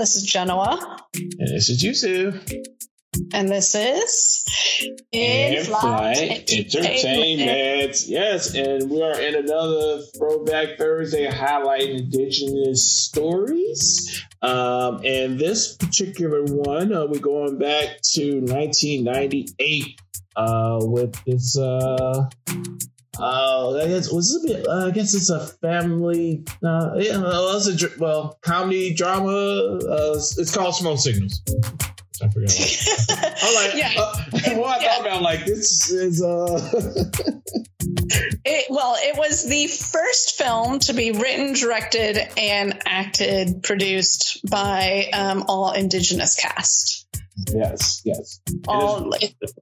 This is Genoa. And this is Yusuf. And this is In Flight Entertainment. Yes, and we are in another Throwback Thursday highlighting Indigenous stories. Um, and this particular one, uh, we're going back to 1998 uh, with this. Uh, uh, I guess was this a bit. Uh, I guess it's a family. Uh, yeah, it's a well comedy drama. Uh, it's called Smoke Signals. I forgot. I'm like, yeah. Uh, well, I yeah. thought about like this is. uh it, well, it was the first film to be written, directed, and acted, produced by um, all Indigenous cast. Yes, yes. All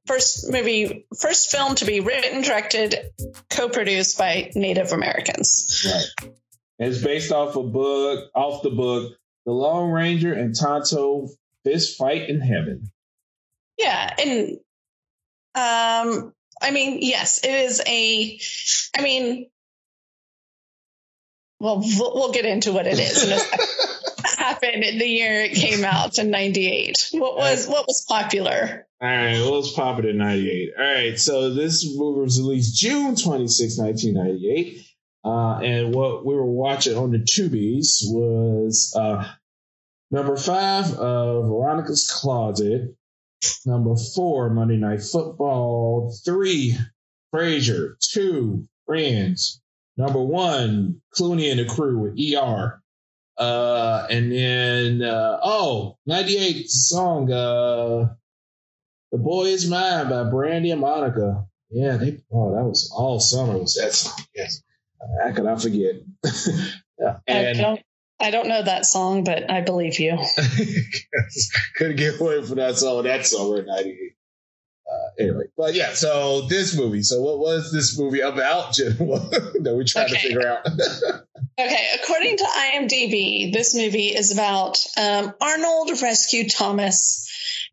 first movie, first film to be written, directed, co-produced by Native Americans. Right. It's based off a book, off the book, The Lone Ranger and Tonto Fist Fight in Heaven. Yeah, and um, I mean, yes, it is a. I mean, well, we'll get into what it is. happened in the year it came out in 98 what was what was popular? All right what was popular in 98 all right so this movie was released june 26 1998 uh, and what we were watching on the tubies was uh, number five uh, veronica's closet number four monday night football three frasier two friends number one clooney and the crew with er uh, and then, uh, oh, 98 song, uh, The Boy Is Mine by Brandy and Monica. Yeah, they, oh, that was all summer was that song. Yes. How could I forget? And, I don't, I don't know that song, but I believe you. Couldn't get away from that song that summer in 98. Anyway, but yeah, so this movie. So what was this movie about, Jim? that we tried okay. to figure out? okay, according to IMDb, this movie is about um, Arnold rescued Thomas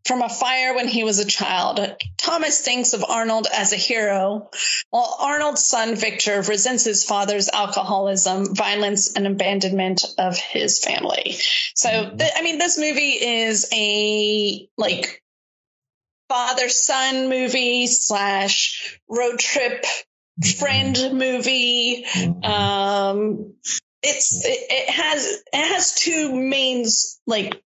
from a fire when he was a child. Thomas thinks of Arnold as a hero, while Arnold's son Victor resents his father's alcoholism, violence, and abandonment of his family. So, th- I mean, this movie is a like father son movie slash road trip friend movie. Um, it's it, it has it has two main like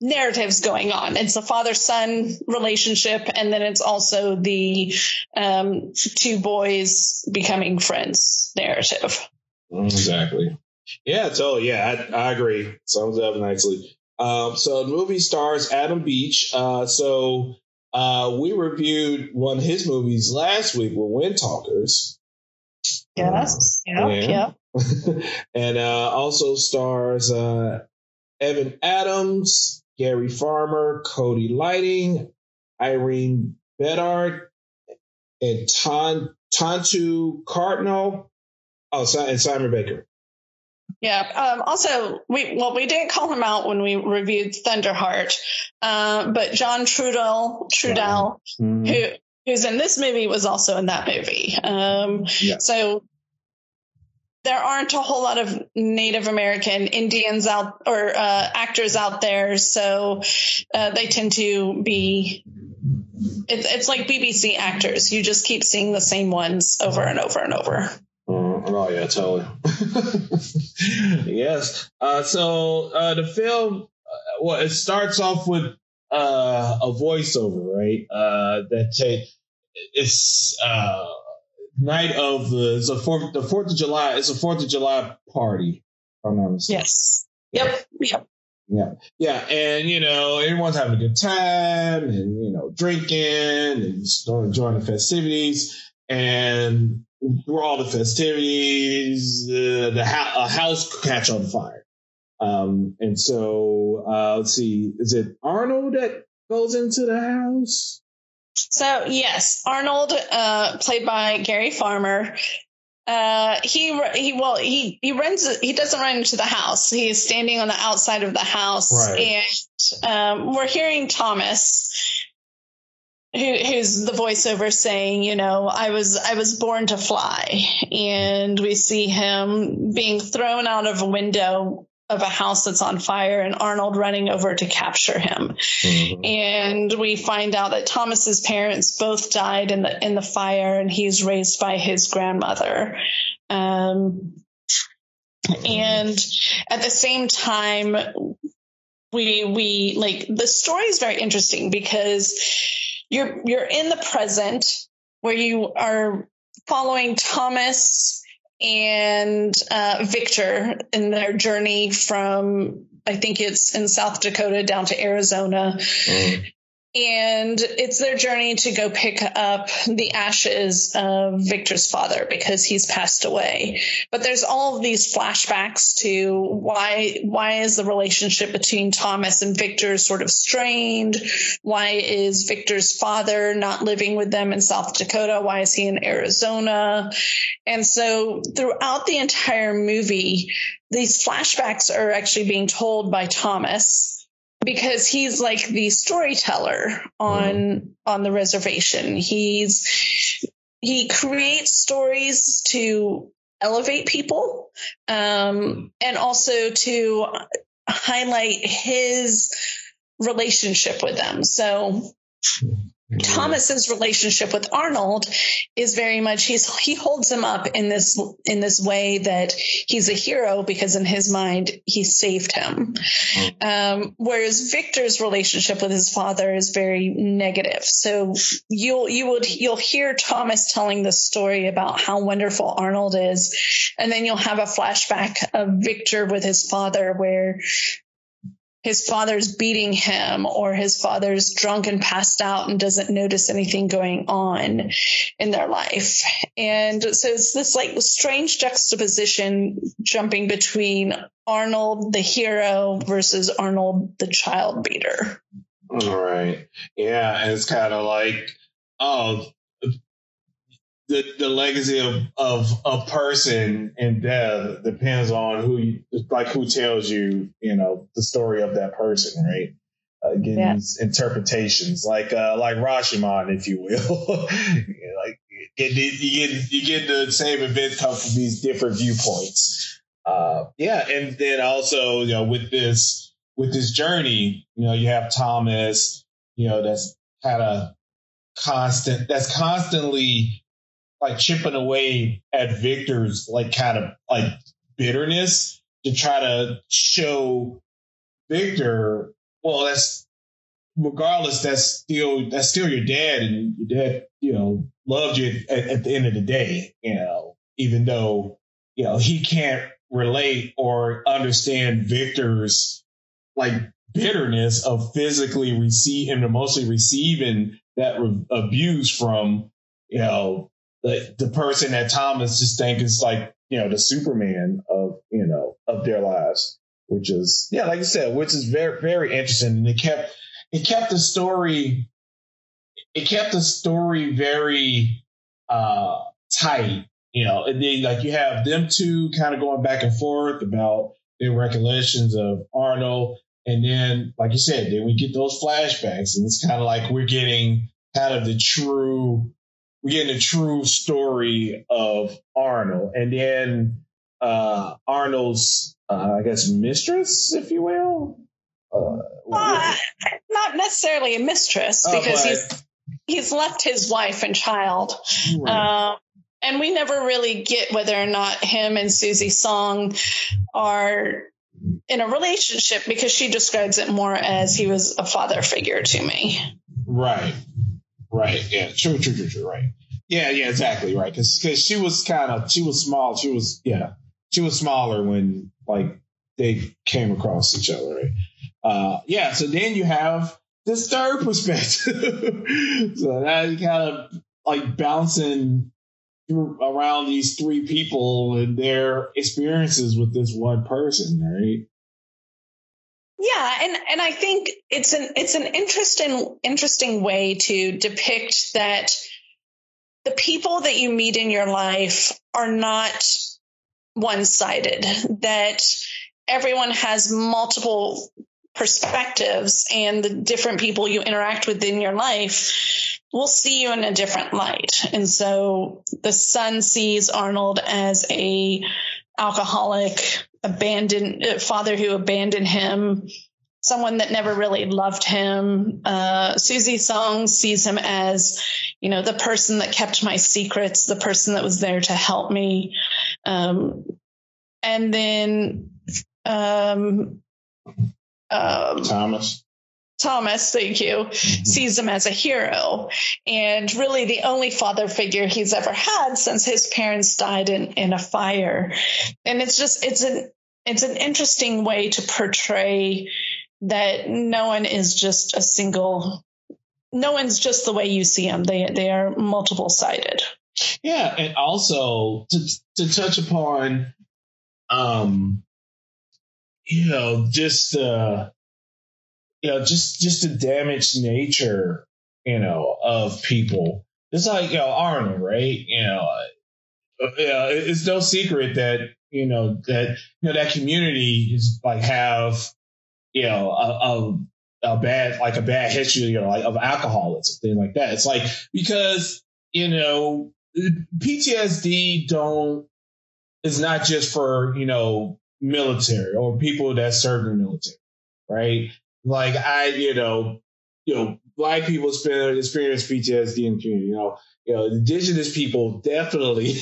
narratives going on. It's a father son relationship, and then it's also the um, two boys becoming friends narrative. Exactly. Yeah, so yeah, I, I agree. Sums up nicely. Um, so the movie stars Adam Beach. Uh, so uh, we reviewed one of his movies last week with Wind Talkers. Yes. Uh, yeah. Yeah. and uh, also stars uh, Evan Adams, Gary Farmer, Cody Lightning, Irene Bedard, and Ton Tantoo Cardinal. Oh, and Simon Baker. Yeah. Um, also, we well, we didn't call him out when we reviewed Thunderheart, uh, but John Trudell, Trudell, mm-hmm. who who's in this movie, was also in that movie. Um, yeah. So there aren't a whole lot of Native American Indians out or uh, actors out there, so uh, they tend to be. It's, it's like BBC actors. You just keep seeing the same ones over and over and over. Uh, oh yeah, totally. yes. Uh, so uh, the film, uh, well, it starts off with uh, a voiceover, right? Uh, that take it's night of the it's fourth the Fourth of July. It's a Fourth of July party. I'm not mistaken. Yes. Yep. Yep. Yeah, yeah, and you know everyone's having a good time, and you know drinking and enjoying the festivities, and through all the festivities, uh, the ha- a house catch on fire. Um, and so, uh, let's see, is it Arnold that goes into the house? So yes, Arnold, uh, played by Gary Farmer, uh, he he well he he runs he doesn't run into the house. He is standing on the outside of the house, right. and um, we're hearing Thomas who, who's the voiceover saying, you know, I was I was born to fly, and we see him being thrown out of a window of a house that's on fire and Arnold running over to capture him. Mm-hmm. And we find out that Thomas's parents both died in the in the fire and he's raised by his grandmother. Um, and at the same time we we like the story is very interesting because you're you're in the present where you are following Thomas and uh, Victor in their journey from I think it's in South Dakota down to Arizona. Mm and it's their journey to go pick up the ashes of Victor's father because he's passed away. But there's all of these flashbacks to why why is the relationship between Thomas and Victor sort of strained? Why is Victor's father not living with them in South Dakota? Why is he in Arizona? And so throughout the entire movie, these flashbacks are actually being told by Thomas because he's like the storyteller on mm. on the reservation. He's he creates stories to elevate people um, and also to highlight his relationship with them. So Thomas's relationship with Arnold is very much he's he holds him up in this in this way that he's a hero because in his mind he saved him. Um, whereas Victor's relationship with his father is very negative. So you'll you would you'll hear Thomas telling the story about how wonderful Arnold is, and then you'll have a flashback of Victor with his father where his father's beating him or his father's drunk and passed out and doesn't notice anything going on in their life. And so it's this like strange juxtaposition jumping between Arnold the hero versus Arnold the child beater. All right. Yeah. It's kind of like, oh, the, the legacy of, of a person in death depends on who you, like who tells you, you know, the story of that person, right? Uh, getting yeah. interpretations, like uh, like Rashomon, if you will. like it, it, you get you get the same event come from these different viewpoints. Uh, yeah, and then also you know with this with this journey, you know you have Thomas, you know that's kind of constant, that's constantly like chipping away at Victor's like kind of like bitterness to try to show Victor, well, that's regardless, that's still that's still your dad, and your dad, you know, loved you at, at the end of the day, you know, even though you know he can't relate or understand Victor's like bitterness of physically receiving and mostly receiving that re- abuse from you know the, the person that Thomas just think is like, you know, the Superman of, you know, of their lives, which is, yeah, like you said, which is very, very interesting. And it kept, it kept the story, it kept the story very, uh, tight, you know, and then like you have them two kind of going back and forth about their recollections of Arnold. And then, like you said, then we get those flashbacks and it's kind of like we're getting kind of the true we get a true story of Arnold, and then uh, Arnold's, uh, I guess, mistress, if you will. Uh, uh not necessarily a mistress uh, because he's he's left his wife and child. Right. Um, and we never really get whether or not him and Susie Song are in a relationship because she describes it more as he was a father figure to me. Right. Right. Yeah. True. True. True. True. Right. Yeah. Yeah. Exactly. Right. Because because she was kind of she was small. She was yeah. She was smaller when like they came across each other. Right. Uh, yeah. So then you have this third perspective. so now you kind of like bouncing around these three people and their experiences with this one person, right? Yeah, and and I think it's an it's an interesting interesting way to depict that the people that you meet in your life are not one-sided that everyone has multiple perspectives and the different people you interact with in your life will see you in a different light. And so the son sees Arnold as a alcoholic abandoned father who abandoned him, someone that never really loved him. Uh, Susie Song sees him as, you know, the person that kept my secrets, the person that was there to help me. Um, and then um, um, Thomas. Thomas, thank you, mm-hmm. sees him as a hero and really the only father figure he's ever had since his parents died in, in a fire. And it's just, it's an, it's an interesting way to portray that no one is just a single, no one's just the way you see them. They, they are multiple sided. Yeah. And also to, to touch upon, um, you know, just, uh, you know, just just the damaged nature, you know, of people. It's like you know Arnold, right? You know, uh, yeah, it's no secret that you know that you know that community is like have you know a, a, a bad like a bad history, you know, like of alcoholism, thing like that. It's like because you know PTSD don't is not just for you know military or people that serve in the military, right? Like I, you know, you know, black people experience PTSD in the community. You know, you know, indigenous people definitely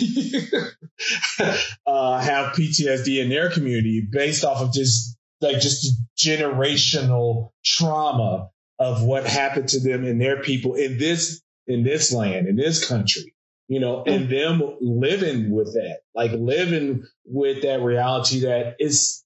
uh, have PTSD in their community based off of just like just generational trauma of what happened to them and their people in this in this land in this country you know and them living with that like living with that reality that is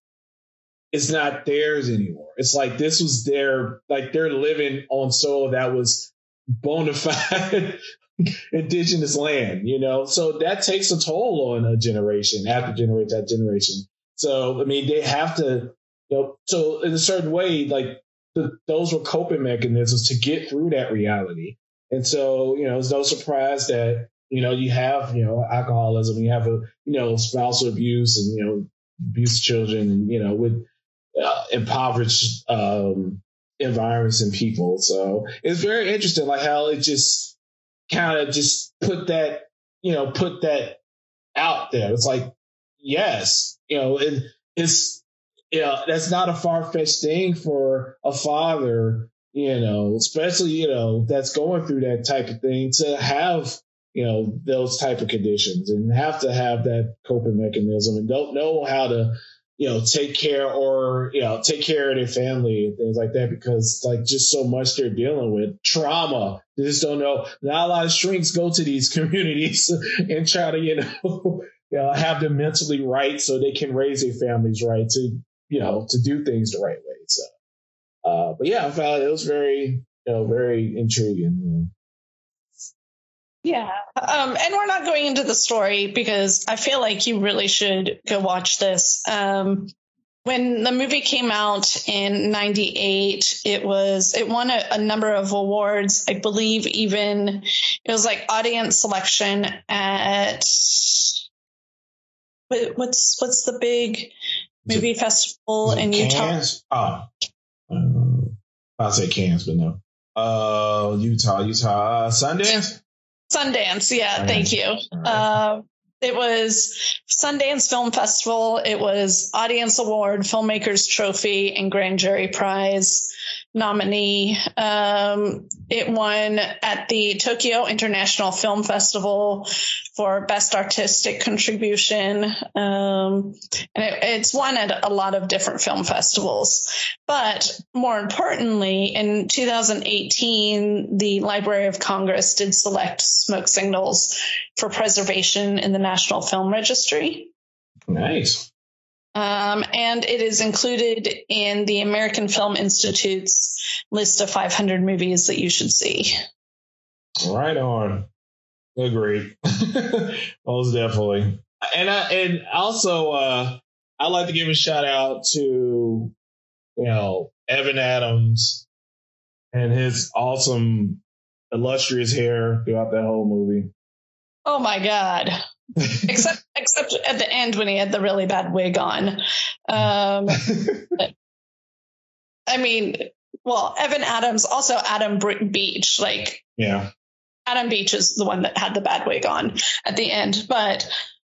it's not theirs anymore. It's like this was their like they're living on soil that was bona fide indigenous land, you know. So that takes a toll on a generation after generation after generation. So I mean, they have to, you know. So in a certain way, like the, those were coping mechanisms to get through that reality. And so you know, it's no surprise that you know you have you know alcoholism, you have a you know spousal abuse, and you know abuse of children, and you know with impoverished um, environments and people. So it's very interesting, like how it just kind of just put that, you know, put that out there. It's like, yes, you know, it, it's, you know, that's not a far fetched thing for a father, you know, especially, you know, that's going through that type of thing to have, you know, those type of conditions and have to have that coping mechanism and don't know how to, you know, take care or, you know, take care of their family and things like that because like just so much they're dealing with trauma. They just don't know. Not a lot of shrinks go to these communities and try to, you know, you know, have them mentally right so they can raise their families right to, you know, to do things the right way. So, uh, but yeah, I found it was very, you know, very intriguing. Yeah. Um, and we're not going into the story because I feel like you really should go watch this. Um, when the movie came out in 98 it was it won a, a, number of awards. I believe even it was like audience selection at what's what's the big movie it, festival in utah? Oh. Uh, i'll say Cannes, but no. Uh utah utah uh, sundance Sundance, yeah, thank you. Uh, it was Sundance Film Festival. It was Audience Award, Filmmakers Trophy, and Grand Jury Prize nominee. Um, it won at the Tokyo International Film Festival for Best Artistic Contribution. Um, and it, it's won at a lot of different film festivals. But more importantly, in 2018, the Library of Congress did select smoke signals for preservation in the National Film Registry. Nice. Um, and it is included in the American Film Institute's list of 500 movies that you should see. Right on. Agreed. Most definitely. And I, and also, uh, I'd like to give a shout out to, you know, Evan Adams and his awesome, illustrious hair throughout that whole movie. Oh my God. Except except at the end when he had the really bad wig on. Um, I mean, well, Evan Adams, also Adam Beach, like yeah, Adam Beach is the one that had the bad wig on at the end, but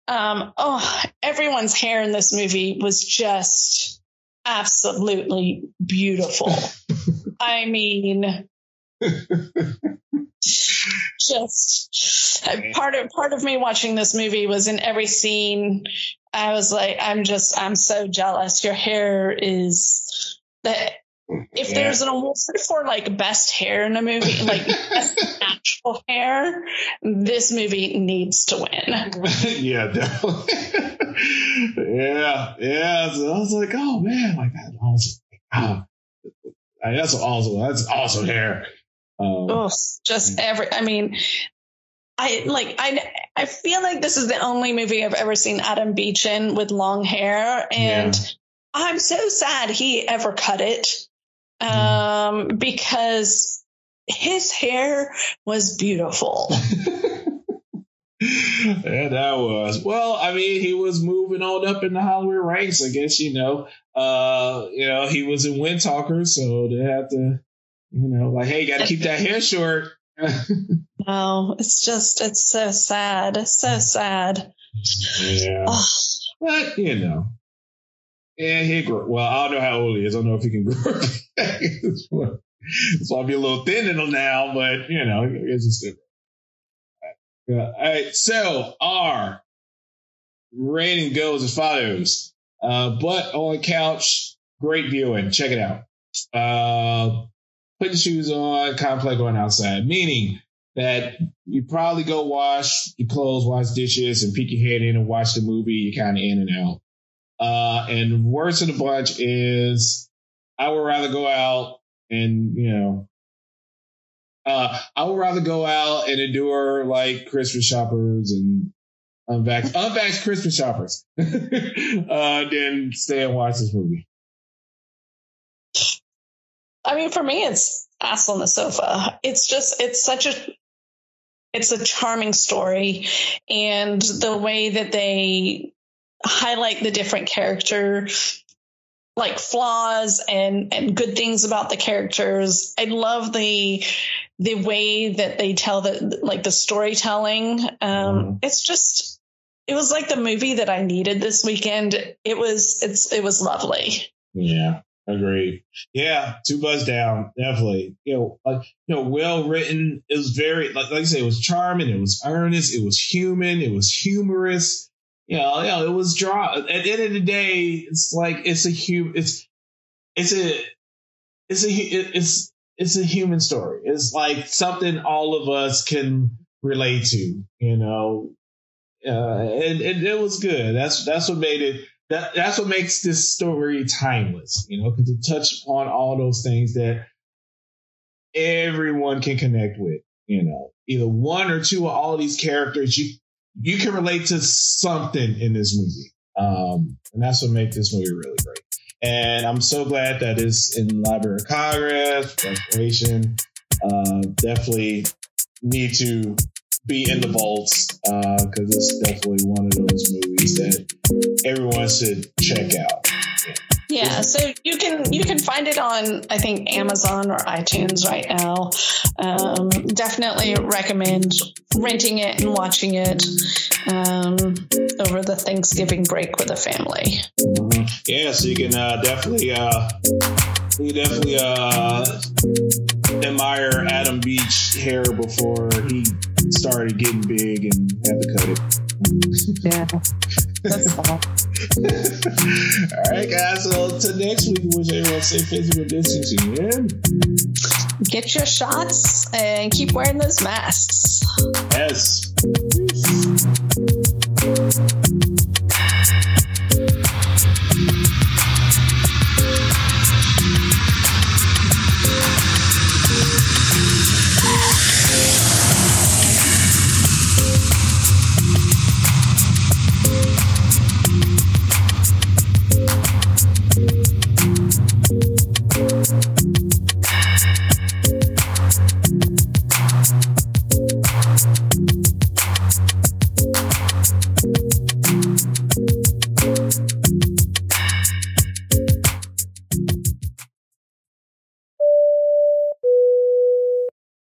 Um, oh, everyone's hair in this movie was just absolutely beautiful. I mean, just part of part of me watching this movie was in every scene. I was like, I'm just, I'm so jealous. Your hair is that. If yeah. there's an award for like best hair in a movie, like best natural hair, this movie needs to win. yeah, definitely. yeah, yeah. So I was like, oh man, like that awesome. Oh, ah, that's awesome. That's awesome hair. Um, oh, just every. I mean, I like. I I feel like this is the only movie I've ever seen Adam Beach in with long hair, and yeah. I'm so sad he ever cut it, mm. um, because his hair was beautiful. yeah, that was. Well, I mean, he was moving on up in the Hollywood ranks. I guess you know. Uh, you know, he was in Wind Talker, so they had to you know, like, hey, you got to keep that hair short. no, it's just, it's so sad. It's so sad. Yeah. Oh. But, you know, yeah, he grew. Well, I don't know how old he is. I don't know if he can grow. so I'll be a little thin in now, but, you know, it's just good. All right. So our rating goes as follows. Uh, butt on couch, great viewing. Check it out. Uh, put your shoes on, kind of like going outside. Meaning that you probably go wash your clothes, wash dishes, and peek your head in and watch the movie. You're kind of in and out. Uh, and worst of the bunch is I would rather go out and, you know, uh, I would rather go out and endure like Christmas shoppers and unvaxxed, unvaxxed Christmas shoppers uh, than stay and watch this movie. I mean, for me, it's ass on the sofa. It's just, it's such a, it's a charming story. And the way that they highlight the different character like flaws and and good things about the characters. I love the the way that they tell the like the storytelling. Um, mm-hmm. It's just it was like the movie that I needed this weekend. It was it's it was lovely. Yeah. Agreed. Yeah, two buzz down, definitely. You know, like you know, well written. It was very like like I said, it was charming. It was earnest. It was human. It was humorous. You know, you know, it was draw. At the end of the day, it's like it's a human. It's it's a it's a it's it's a human story. It's like something all of us can relate to. You know, uh, and, and it was good. That's that's what made it that that's what makes this story timeless, you know, because it touched upon all those things that everyone can connect with, you know, either one or two of all of these characters, you you can relate to something in this movie. Um, and that's what makes this movie really great. And I'm so glad that it's in Library of Congress, Restoration. Uh, definitely need to be in the vaults because uh, it's definitely one of those movies that everyone should check out. Yeah, so you can you can find it on I think Amazon or iTunes right now. Um, definitely recommend renting it and watching it um, over the Thanksgiving break with a family. Mm-hmm. Yeah, so you can uh, definitely uh, you definitely uh, admire Adam Beach hair before he started getting big and had to cut it. Yeah. That's all. all right, guys. So until next week, we wish everyone safe physical distancing and get your shots and keep wearing those masks. Yes.